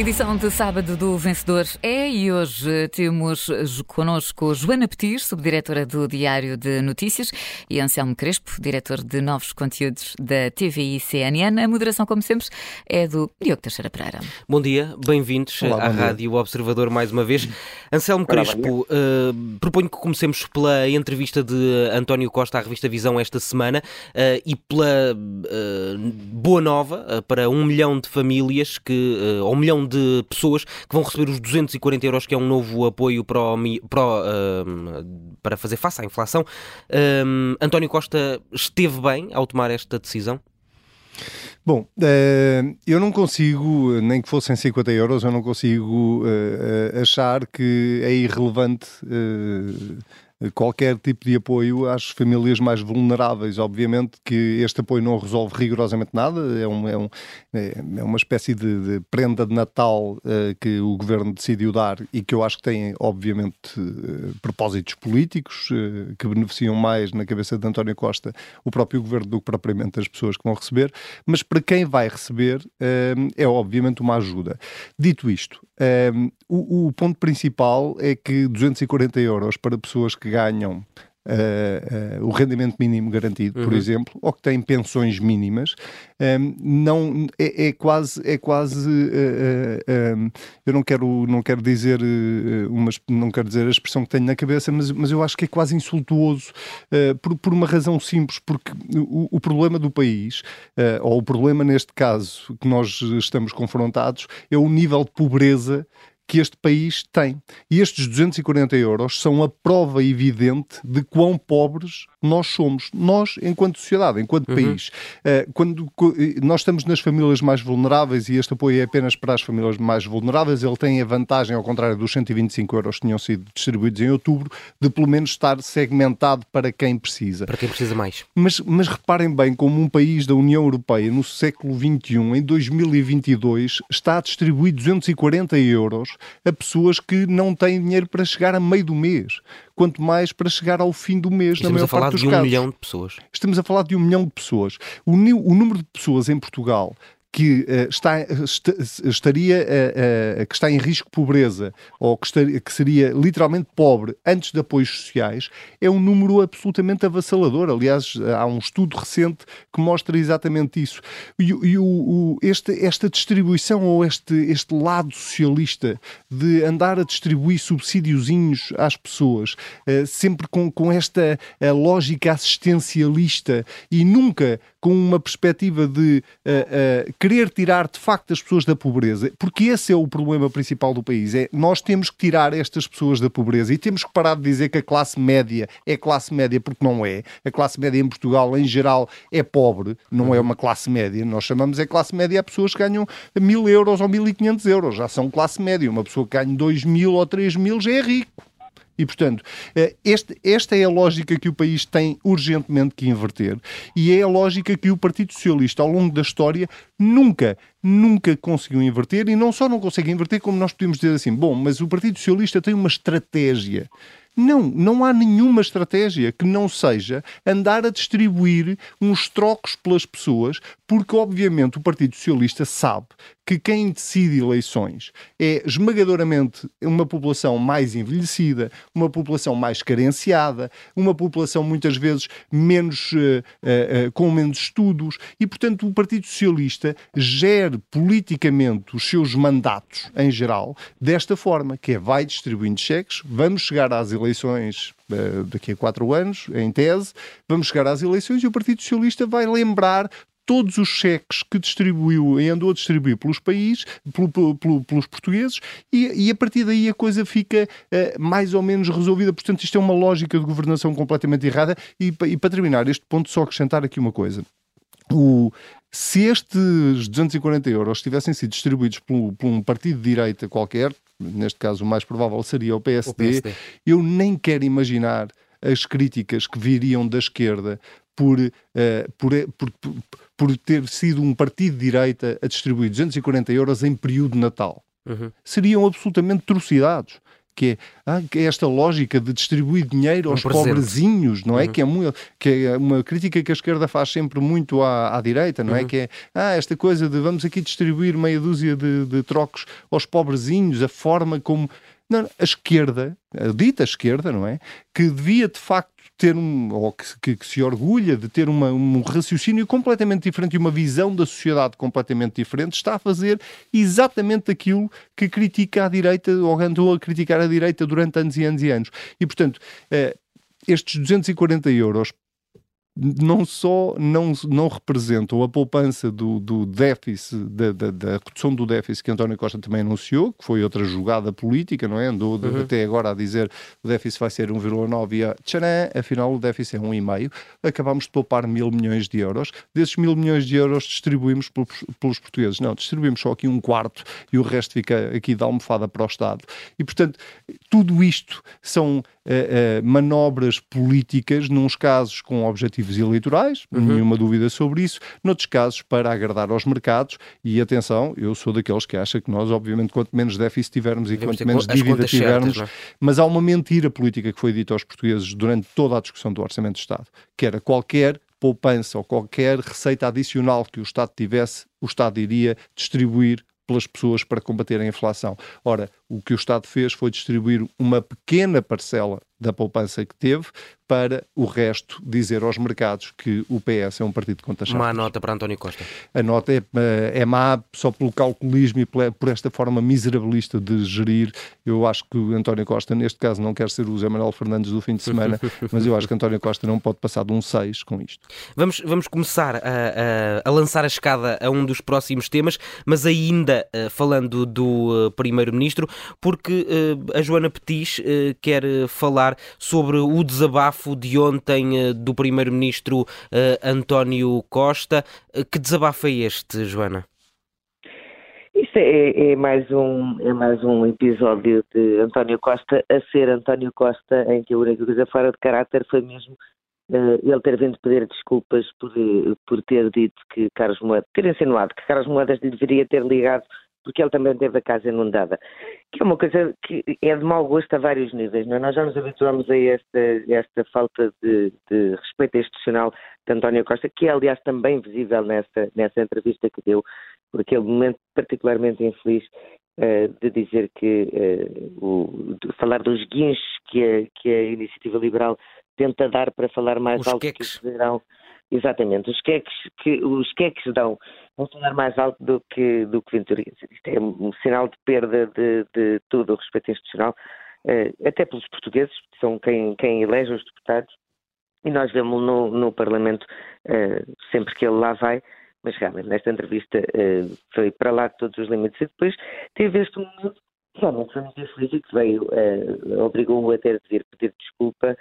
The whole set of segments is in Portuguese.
Edição de sábado do Vencedor é e hoje temos connosco Joana Petir, subdiretora do Diário de Notícias, e Anselmo Crespo, diretor de novos conteúdos da TVI CNN. A moderação, como sempre, é do Diogo Teixeira Pereira. Bom dia, bem-vindos à Rádio Observador mais uma vez. Anselmo Crespo, uh, proponho que comecemos pela entrevista de António Costa à revista Visão esta semana uh, e pela uh, boa nova para um milhão de famílias que, ou um milhão de pessoas que vão receber os 240 euros, que é um novo apoio para, o, para, uh, para fazer face à inflação. Uh, António Costa esteve bem ao tomar esta decisão? Bom, uh, eu não consigo, nem que fossem 50 euros, eu não consigo uh, achar que é irrelevante qualquer tipo de apoio às famílias mais vulneráveis. Obviamente que este apoio não resolve rigorosamente nada, é, um, é, um, é, é uma espécie de, de, prenda de Natal uh, que o governo decidiu dar e que eu acho que tem, obviamente, uh, propósitos políticos uh, que beneficiam mais na cabeça de António Costa o próprio governo do que propriamente as pessoas que vão receber, mas para quem vai receber é obviamente uma ajuda. Dito isto, o, o ponto principal é que 240 euros para pessoas que ganham Uh, uh, o rendimento mínimo garantido, uhum. por exemplo, ou que têm pensões mínimas, um, ehm, não, é, é, quase, é quase uh, um, eu não quero, não quero dizer uma, não quero dizer a expressão que tenho na cabeça, mas, mas eu acho que é quase insultuoso por, por uma razão simples, porque o, o problema do país, ou o problema neste caso que nós estamos confrontados, é o nível de pobreza que este país tem. E estes 240 euros são a prova evidente de quão pobres nós somos. Nós, enquanto sociedade, enquanto uhum. país. Uh, quando nós estamos nas famílias mais vulneráveis e este apoio é apenas para as famílias mais vulneráveis, ele tem a vantagem, ao contrário dos 125 euros que tinham sido distribuídos em outubro, de pelo menos estar segmentado para quem precisa. Para quem precisa mais. Mas, mas reparem bem como um país da União Europeia, no século XXI, em 2022, está a distribuir 240 euros a pessoas que não têm dinheiro para chegar a meio do mês, quanto mais para chegar ao fim do mês, Estamos na maior parte dos casos. Estamos a falar de um milhão de pessoas. Estamos a falar de um milhão de pessoas. O, o número de pessoas em Portugal que uh, está, est estaria uh, uh, que está em risco de pobreza ou que, estaria, que, seria literalmente pobre antes de apoios sociais é um número absolutamente avassalador. Aliás, há um estudo recente que mostra exatamente isso. E, e o, o, este, esta distribuição ou este, este lado socialista de andar a distribuir subsídiozinhos às pessoas, sempre com, com esta lógica assistencialista e nunca com uma perspectiva de querer tirar de facto as pessoas da pobreza, porque esse é o problema principal do país. É nós temos que tirar estas pessoas da pobreza e temos que parar de dizer que a classe média é classe média porque não é. A classe média em Portugal, em geral, é pobre, não é uma classe média. Nós chamamos é classe média a pessoas que ganham mil euros ou mil e quinhentos euros, já são classe média. Uma pessoa que ganha dois mil ou três mil já é rico. E, portanto, eh, este, esta é a lógica que o país tem urgentemente que inverter e é a lógica que o Partido Socialista, ao longo da história, nunca, nunca conseguiu inverter e não só não consegue inverter, como nós podemos dizer assim, bom, mas o Partido Socialista tem uma estratégia não, não há nenhuma estratégia que não seja andar a distribuir uns trocos pelas pessoas, porque obviamente o Partido Socialista sabe que quem decide eleições é esmagadoramente uma população mais envelhecida, uma população mais carenciada, uma população muitas vezes menos uh, uh, com menos estudos e, portanto, o Partido Socialista gere politicamente os seus mandatos em geral desta forma, que é vai distribuindo cheques, vamos chegar às eleições daqui a quatro anos, em tese, vamos chegar às eleições e o Partido Socialista vai lembrar todos os cheques que distribuiu e andou a distribuir pelos países, pelo, pelo, pelos portugueses, e, e, a partir daí a coisa fica uh, mais ou menos resolvida. Portanto, isto é uma lógica de governação completamente errada. E, e para terminar este ponto, só acrescentar aqui uma coisa. O, se estes 240 euros tivessem sido distribuídos por, por, um partido de direita qualquer, neste caso o mais provável seria o PSD, o PSD, eu nem quero imaginar as críticas que viriam da esquerda por, uh, por, por, por, ter sido um partido de direita a distribuir 240 euros em período de Natal. Uhum. Seriam absolutamente trucidados. Que é, ah, que é esta lógica de distribuir dinheiro aos um pobrezinhos, não é? Uhum. Que, é muito, que é uma crítica que a esquerda faz sempre muito à, à direita, não é? uhum. é? Que é, ah, esta coisa de vamos aqui distribuir meia dúzia de, de trocos aos pobrezinhos, a forma como não, a esquerda, a dita esquerda, não é? Que devia de facto ter um, ou que, que, que se orgulha de ter uma, um raciocínio completamente diferente e uma visão da sociedade completamente diferente, está a fazer exatamente aquilo que critica a direita ou andou a criticar a direita durante anos e anos e anos. E, portanto, eh, estes 240 euros não só não, não representam a poupança do, do déficit, da, da, da, redução do déficit que António Costa também anunciou, que foi outra jogada política, não é? Andou uhum. até agora a dizer o déficit vai ser 1,9 e a, tcharam, afinal o déficit é 1,5. Acabámos de poupar mil milhões de euros. Desses mil milhões de euros distribuímos pelos, pelos portugueses. Não, distribuímos só aqui um quarto e o resto fica aqui da almofada para o Estado. E, portanto, tudo isto são uh, manobras políticas, nos casos com objetivos eleitorais, uhum. nenhuma dúvida sobre isso, noutros casos para agradar aos mercados. E atenção, eu sou daqueles que acha que nós, obviamente, quanto menos déficit tivermos e Devemos quanto menos dívida tivermos, certas, é? mas há uma mentira política que foi dita aos portugueses durante toda a discussão do Orçamento de Estado, que era qualquer poupança ou qualquer receita adicional que o Estado tivesse, o Estado iria distribuir pelas pessoas para combater a inflação. Ora, o que o Estado fez foi distribuir uma pequena parcela da poupança que teve para o resto dizer aos mercados que o PS é um partido de contas Má nota para António Costa. A nota é, é má só pelo calculismo e por esta forma miserabilista de gerir. Eu acho que António Costa, neste caso, não quer ser o Zé Manuel Fernandes do fim de semana, mas eu acho que António Costa não pode passar de um 6 com isto. Vamos, vamos começar a, a, a lançar a escada a um dos próximos temas, mas ainda uh, falando do uh, Primeiro-Ministro, porque uh, a Joana Petis quer falar sobre o desabafo de ontem do Primeiro-Ministro António Costa. que desabafo é este, Joana? Isto é, é, mais um, é mais um episódio de António Costa a ser António Costa, em que a única coisa fora de caráter foi mesmo uh, ele ter vindo pedir desculpas por, por ter dito que Carlos Moedas, ter insinuado que Carlos Moedas lhe deveria ter ligado porque ele também teve a casa inundada. Que é uma coisa que é de mau gosto a vários níveis. Não é? Nós já nos habituamos a esta, esta falta de, de, respeito institucional de António Costa, que é, aliás, também visível nessa, nessa entrevista que deu, por aquele momento particularmente infeliz uh, de dizer que uh, o, de falar dos guinchos que a, que a iniciativa liberal tenta dar para falar mais Os alto queques. que o verão Exatamente, os queques que os queques dão vão sonar mais alto do que do que. Isto é um sinal de perda de, de todo o respeito institucional, eh, até pelos portugueses, que são quem, quem elege os deputados, e nós vemos no, no Parlamento eh, sempre que ele lá vai, mas realmente nesta entrevista eh, foi para lá de todos os limites. E depois teve este momento realmente foi muito infeliz e que veio, obrigou-o a ter de vir pedir desculpa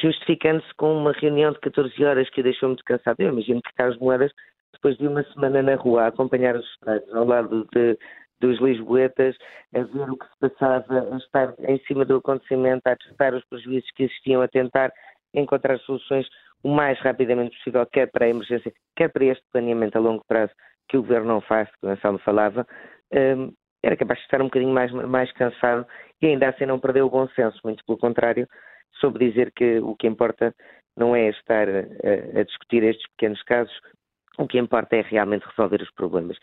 justificando-se com uma reunião de 14 horas que deixou muito cansado. Eu imagino que Carlos Moedas, depois de uma semana na rua a acompanhar os estados ao lado de, dos Lisboetas, a ver o que se passava, a estar em cima do acontecimento, a testar os prejuízos que existiam, a tentar encontrar soluções o mais rapidamente possível, quer para a emergência, quer para este planeamento a longo prazo que o Governo não faz, que o Anselmo falava, um, era capaz de estar um bocadinho mais, mais cansado e ainda assim não perdeu o bom senso, muito pelo contrário, soube dizer que o que importa não é estar a, a discutir estes pequenos casos, o que importa é realmente resolver os problemas.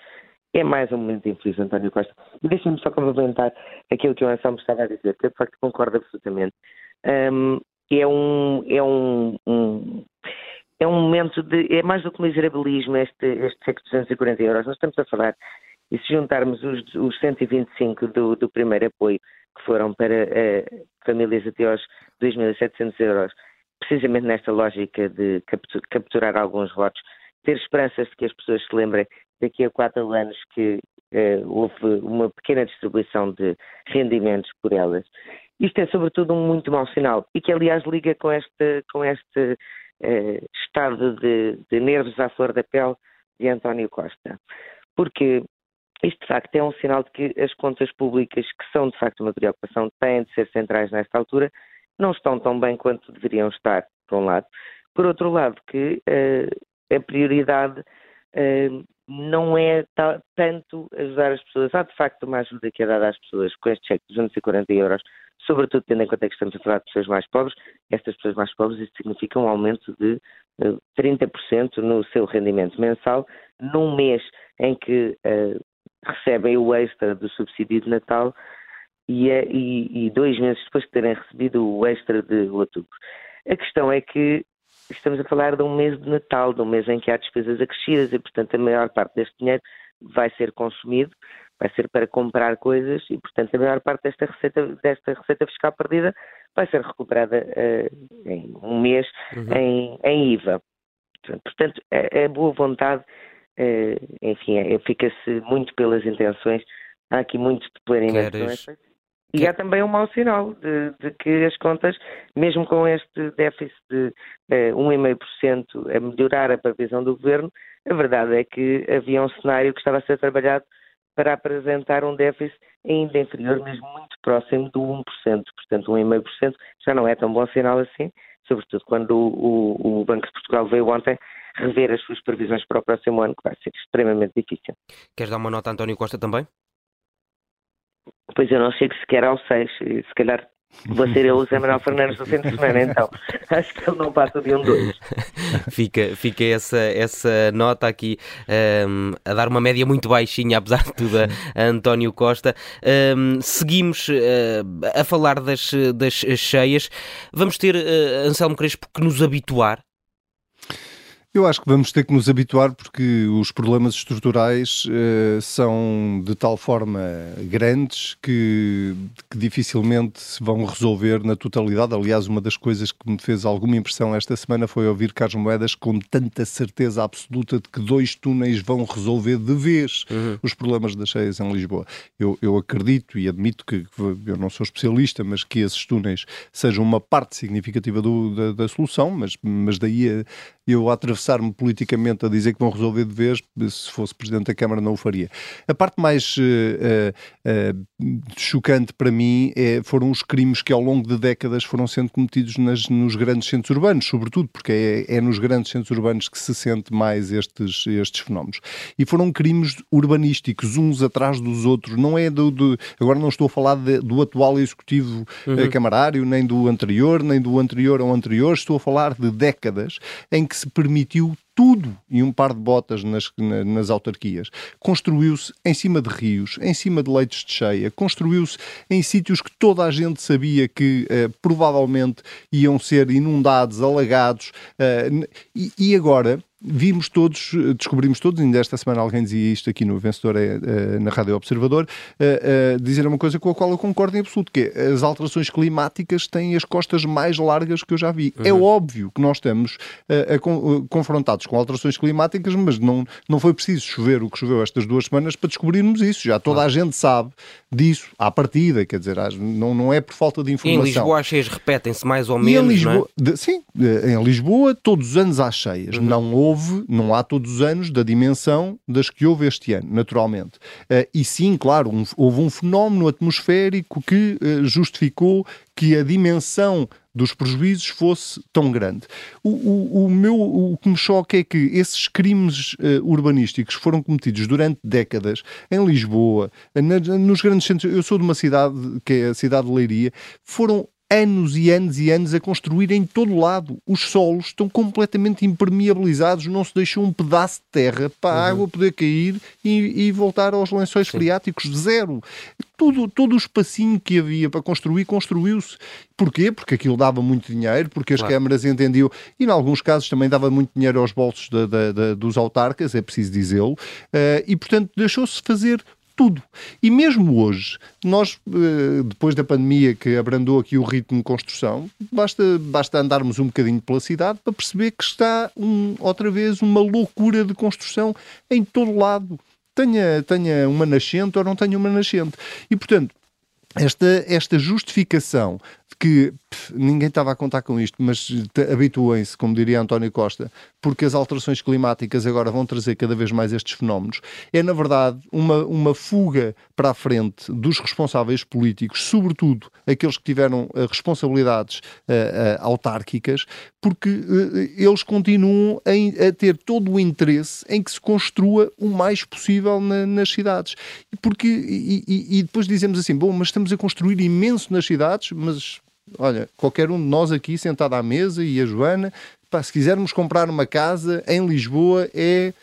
É mais um momento infeliz, António Costa. E deixem-me só complementar aquilo que o Anselmo estava a dizer, que eu de facto concordo absolutamente. Um, é um, é um, um, é um momento de. É mais do que miserabilismo este, este cheque de 240 euros. Nós estamos a falar, e se juntarmos os, os 125 do, do primeiro apoio que foram para uh, famílias até aos 2.700 euros, precisamente nesta lógica de capturar alguns votos, ter esperanças de que as pessoas se lembrem daqui a quatro anos que uh, houve uma pequena distribuição de rendimentos por elas. Isto é, sobretudo, um muito mau sinal e que, aliás, liga com este, com este uh, estado de, de nervos à flor da pele de António Costa. Porque isto, de facto, é um sinal de que as contas públicas, que são, de facto, uma preocupação, têm de ser centrais nesta altura, não estão tão bem quanto deveriam estar, por um lado. Por outro lado, que uh, a prioridade uh, não é tanto ajudar as pessoas. Há de facto uma ajuda que é dada às pessoas com este cheque de 240 euros, sobretudo tendo em conta que estamos a falar de pessoas mais pobres. Estas pessoas mais pobres, isso significa um aumento de 30% eh, no seu rendimento mensal num mês em que uh, recebem o extra do subsídio de Natal e, é, e, e, dois meses depois de terem recebido o extra de outubro. A questão é que estamos a falar de um mês de Natal, de um mês em que há despesas acrescidas e, portanto, a maior parte deste dinheiro vai ser consumido, vai ser para comprar coisas e, portanto, a maior parte desta receita, desta receita fiscal perdida vai ser recuperada uh, em um mês uhum. em, em, IVA. Portanto, é, é boa vontade, enfim, é, fica-se muito pelas intenções, há aqui muito de planeamento. E há também um mau sinal de, de, que as contas, mesmo com este déficit de eh, 1,5% a melhorar a previsão do governo, a verdade é que havia um cenário que estava a ser trabalhado para apresentar um déficit ainda inferior, mesmo muito próximo do 1%. Portanto, 1,5% já não é tão bom sinal assim, sobretudo quando o, o, o Banco de Portugal veio ontem rever as suas previsões para o próximo ano, que vai ser extremamente difícil. Queres dar uma nota a António Costa também? Pois eu não chego sequer ao 6, se calhar Vou ser eu o Zé Manuel Fernandes do fim de semana, então. Acho que ele não passa de um 2. fica, fica essa, essa nota aqui um, a dar uma média muito baixinha, apesar de tudo, a, a António Costa. Um, seguimos uh, a falar das, das cheias. Vamos ter, uh, Anselmo Crespo, que nos habituar eu acho que vamos ter que nos habituar porque os problemas estruturais uh, são de tal forma grandes que, que, dificilmente se vão resolver na totalidade. Aliás, uma das coisas que me fez alguma impressão esta semana foi ouvir Carlos Moedas com tanta certeza absoluta de que dois túneis vão resolver de vez uhum. os problemas das cheias em Lisboa. Eu, eu acredito e admito que, eu não sou especialista, mas que esses túneis sejam uma parte significativa do, da, da, solução, mas, mas daí eu atravessar-me politicamente a dizer que vão resolver de vez, se fosse Presidente da Câmara não o faria. A parte mais uh, uh, chocante para mim é, foram os crimes que ao longo de décadas foram sendo cometidos nas, nos grandes centros urbanos, sobretudo porque é, é, nos grandes centros urbanos que se sente mais estes, estes fenómenos. E foram crimes urbanísticos, uns atrás dos outros, não é do, do agora não estou a falar de, do atual executivo uhum. camarário, nem do anterior, nem do anterior ao anterior, estou a falar de décadas em que se permitiu tudo e um par de botas nas, nas autarquias. Construiu-se em cima de rios, em cima de leitos de cheia, construiu-se em sítios que toda a gente sabia que uh, provavelmente iam ser inundados, alagados, uh, e, e agora vimos todos, descobrimos todos, ainda esta semana alguém dizia isto aqui no Vencedor é, é, na Rádio Observador, é, dizer uma coisa com a qual eu concordo em absoluto, que é, as alterações climáticas têm as costas mais largas que eu já vi. É uhum. É óbvio que nós estamos confrontados com alterações climáticas, mas não, não foi preciso chover o que choveu estas duas semanas para descobrirmos isso. Já toda a gente sabe disso, à partida, quer dizer, não, não é por falta de informação. E em Lisboa as cheias repetem-se mais ou menos, em Lisboa, é? de, sim, em Lisboa todos os anos há cheias, uhum. não houve houve, não há todos os anos, da dimensão das que houve este ano, naturalmente. Uh, e sim, claro, um, houve um fenómeno atmosférico que uh, justificou que a dimensão dos prejuízos fosse tão grande. O, o, o, meu, o que me choca é que esses crimes uh, urbanísticos foram cometidos durante décadas em Lisboa, na, nos grandes centros. Eu sou de uma cidade que é a cidade de Leiria, foram anos e anos e anos a construir em todo lado. Os solos estão completamente impermeabilizados, não se deixou um pedaço de terra para a uhum. água poder cair e, e voltar aos lençóis Sim. freáticos. Zero. Tudo, todo o espacinho que havia para construir, construiu-se. Porquê? Porque aquilo dava muito dinheiro, porque as claro. câmaras entendiam, e em alguns casos também dava muito dinheiro aos bolsos de, de, de, dos autarcas, é preciso dizê-lo, uh, e portanto deixou-se fazer tudo. E mesmo hoje, nós, eh, depois da pandemia que abrandou aqui o ritmo de construção, basta, basta andarmos um bocadinho pela cidade para perceber que está um, outra vez uma loucura de construção em todo lado. Tenha, tenha uma nascente ou não tenha uma nascente. E, portanto, esta, esta justificação que pff, ninguém estava a contar com isto, mas habituem-se, como diria António Costa, porque as alterações climáticas agora vão trazer cada vez mais estes fenómenos. É, na verdade, uma, uma fuga para a frente dos responsáveis políticos, sobretudo aqueles que tiveram uh, responsabilidades uh, uh, autárquicas, porque eles continuam a, a, ter todo o interesse em que se construa o mais possível na, nas cidades. Porque, e, e, e depois dizemos assim, bom, mas estamos a construir imenso nas cidades, mas olha, qualquer um de nós aqui sentado à mesa e a Joana, pá, se quisermos comprar uma casa em Lisboa é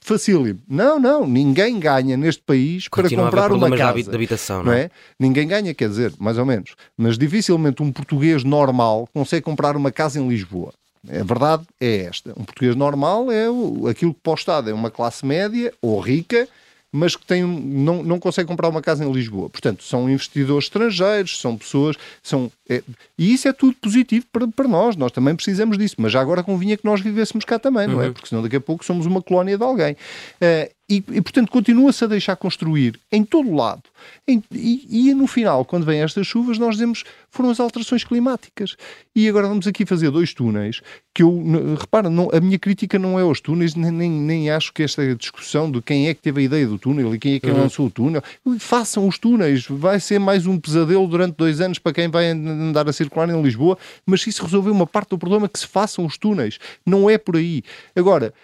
facílimo. Não, não, ninguém ganha neste país Continua para comprar uma casa. De habitação, não, não é? Ninguém ganha, quer dizer, mais ou menos. Mas dificilmente um português normal consegue comprar uma casa em Lisboa. A verdade é esta. Um português normal é aquilo que para o Estado é uma classe média ou rica mas que tem, não, não consegue comprar uma casa em Lisboa. Portanto, são investidores estrangeiros, são pessoas. São, é, e isso é tudo positivo para, para nós. Nós também precisamos disso. Mas já agora convinha que nós vivêssemos cá também, não é? Uhum. Porque senão daqui a pouco somos uma colónia de alguém. Uh, e, e, portanto, continua-se a deixar construir em todo o lado. Em, e, e, no final, quando vêm estas chuvas, nós dizemos foram as alterações climáticas. E agora vamos aqui fazer dois túneis que eu, repara, não, a minha crítica não é aos túneis, nem, nem, nem, acho que esta discussão de quem é que teve a ideia do túnel e quem é que uhum. lançou o túnel, façam os túneis. Vai ser mais um pesadelo durante dois anos para quem vai andar a circular em Lisboa, mas se isso resolver uma parte do problema, que se façam os túneis. Não é por aí. Agora,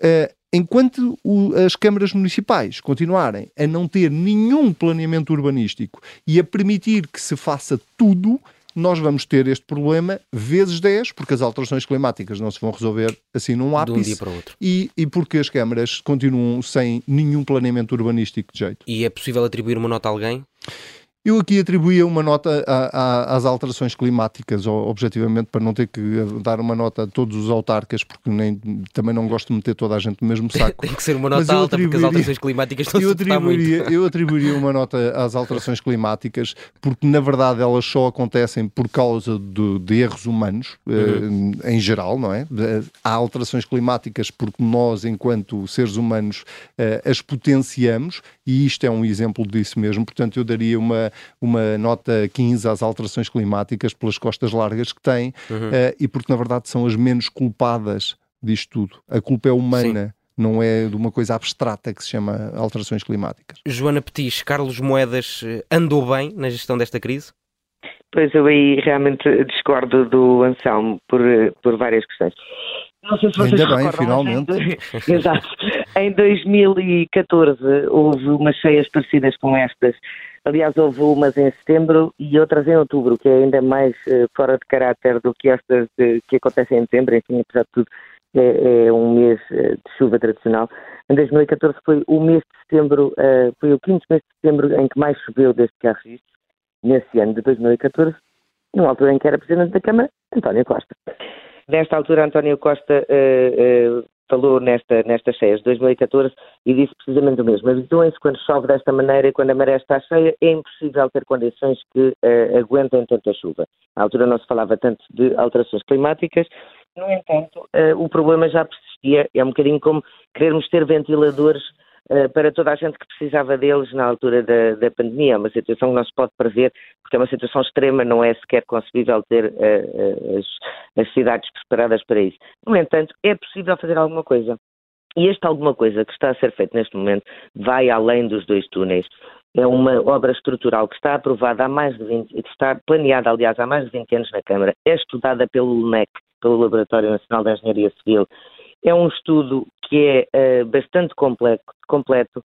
Uh, enquanto o, as câmaras municipais continuarem a não ter nenhum planeamento urbanístico e a permitir que se faça tudo, nós vamos ter este problema vezes 10, porque as alterações climáticas não se vão resolver assim num ápice. De um dia para o outro. E, e porque as câmaras continuam sem nenhum planeamento urbanístico de jeito. E é possível atribuir uma nota a alguém? Eu aqui atribuía uma nota a, a, às alterações climáticas, objetivamente, para não ter que dar uma nota a todos os autarcas, porque nem, também não gosto de meter toda a gente no mesmo saco. Tem que ser uma nota alta, porque as alterações climáticas estão eu atribuiria, muito. eu atribuiria uma nota às alterações climáticas, porque na verdade elas só acontecem por causa de, de erros humanos, uhum. eh, em geral, não é? Há alterações climáticas porque nós, enquanto seres humanos, eh, as potenciamos, e isto é um exemplo disso mesmo, portanto eu daria uma uma nota 15 às alterações climáticas pelas costas largas que têm uhum. uh, e porque, na verdade, são as menos culpadas disto tudo. A culpa é humana. Sim não é de uma coisa abstrata que se chama alterações climáticas. Joana Petis, Carlos Moedas eh, andou bem na gestão desta crise? Pois eu aí realmente discordo do Anselmo por, por várias questões. Não sei se vocês Ainda bem, finalmente. Em, exato. Em 2014 houve umas cheias parecidas com estas Aliás, houve umas em setembro e outras em outubro, que é ainda mais uh, fora de caráter do que estas de, que acontecem em dezembro. Enfim, apesar de tudo, é, é um mês uh, de chuva tradicional. Em 2014 foi o mês de setembro, uh, foi o quinto mês de setembro em que mais choveu desde que há registros, nesse ano de 2014, numa altura em que era Presidente da Câmara, António Costa. Nesta altura, António Costa falou nesta, nestas cheias de 2014 e disse precisamente o mesmo. Habituem-se quando chove desta maneira e quando a maré está cheia, é impossível ter condições que uh, aguentem tanta chuva. Na altura não se falava tanto de alterações climáticas, no entanto, uh, o problema já persistia. É um bocadinho como querermos ter ventiladores para toda a gente que precisava deles na altura da, da, pandemia. É uma situação que não se pode prever, porque é uma situação extrema, não é sequer concebível ter uh, as, as cidades preparadas para isso. No entanto, é possível fazer alguma coisa. E este alguma coisa que está a ser feito neste momento vai além dos dois túneis. É uma obra estrutural que está aprovada há mais de 20, que está planeada, aliás, há mais de 20 anos na Câmara, é estudada pelo LNEC, pelo Laboratório Nacional de Engenharia Civil, é um estudo que é uh, bastante completo, completo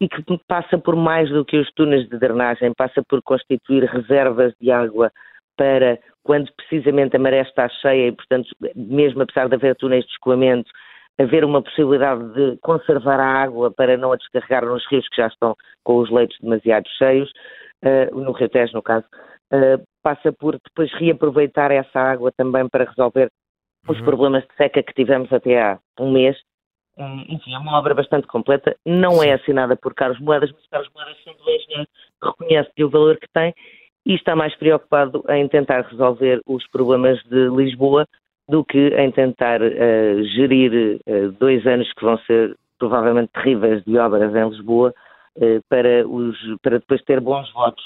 e que passa por mais do que os túneis de drenagem, passa por constituir reservas de água para quando precisamente a maré está cheia e, portanto, mesmo apesar de haver túneis de escoamento, haver uma possibilidade de conservar a água para não a descarregar nos rios que já estão com os leitos demasiado cheios, uh, no Rio Tejo, no caso, uh, passa por depois reaproveitar essa água também para resolver os uhum. problemas de seca que tivemos até há um mês. Hum, enfim, é uma obra bastante completa. Não é assinada por Carlos Moedas, mas Carlos Moedas, sendo um engenheiro, reconhece o valor que tem e está mais preocupado em tentar resolver os problemas de Lisboa do que em tentar uh, gerir uh, dois anos que vão ser provavelmente terríveis de obras em Lisboa uh, para, os, para depois ter bons votos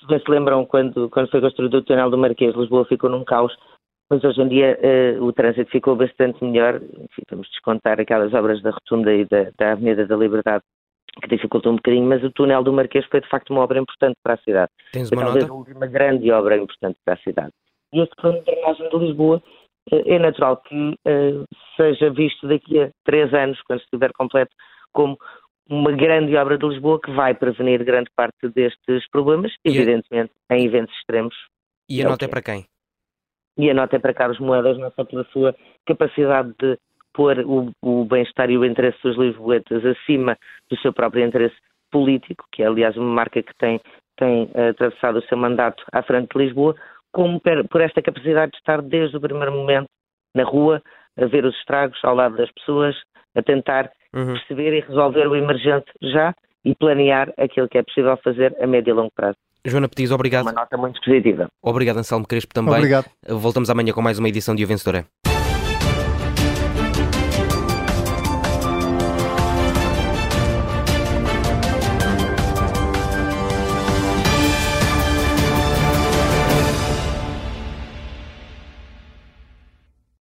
Se bem se lembram, quando, quando foi construído o túnel do Marquês, Lisboa ficou num caos, mas hoje em dia uh, o trânsito ficou bastante melhor. Enfim, vamos descontar aquelas obras da Rotunda e da, da Avenida da Liberdade que dificultou um bocadinho, mas o túnel do Marquês foi de facto uma obra importante para a cidade. Tens uma foi talvez nota? a última grande obra importante para a cidade. E este plano de drenagem de Lisboa é natural que uh, seja visto daqui a três anos, quando estiver completo, como uma grande obra de Lisboa que vai prevenir grande parte destes problemas, e evidentemente a... em eventos extremos. E a é nota é para quem? E a nota é para Carlos Moedas, não só pela sua capacidade de pôr o, o bem-estar e o interesse dos lisboetas acima do seu próprio interesse político, que é aliás uma marca que tem, tem uh, atravessado o seu mandato à frente de Lisboa, como per, por esta capacidade de estar desde o primeiro momento na rua, a ver os estragos ao lado das pessoas, a tentar uhum. perceber e resolver o emergente já e planear aquilo que é possível fazer a médio e longo prazo. Joana Petis, obrigado. Uma nota muito positiva. Obrigado, Anselmo Crespo, também. Obrigado. Voltamos amanhã com mais uma edição de O Vencedor é.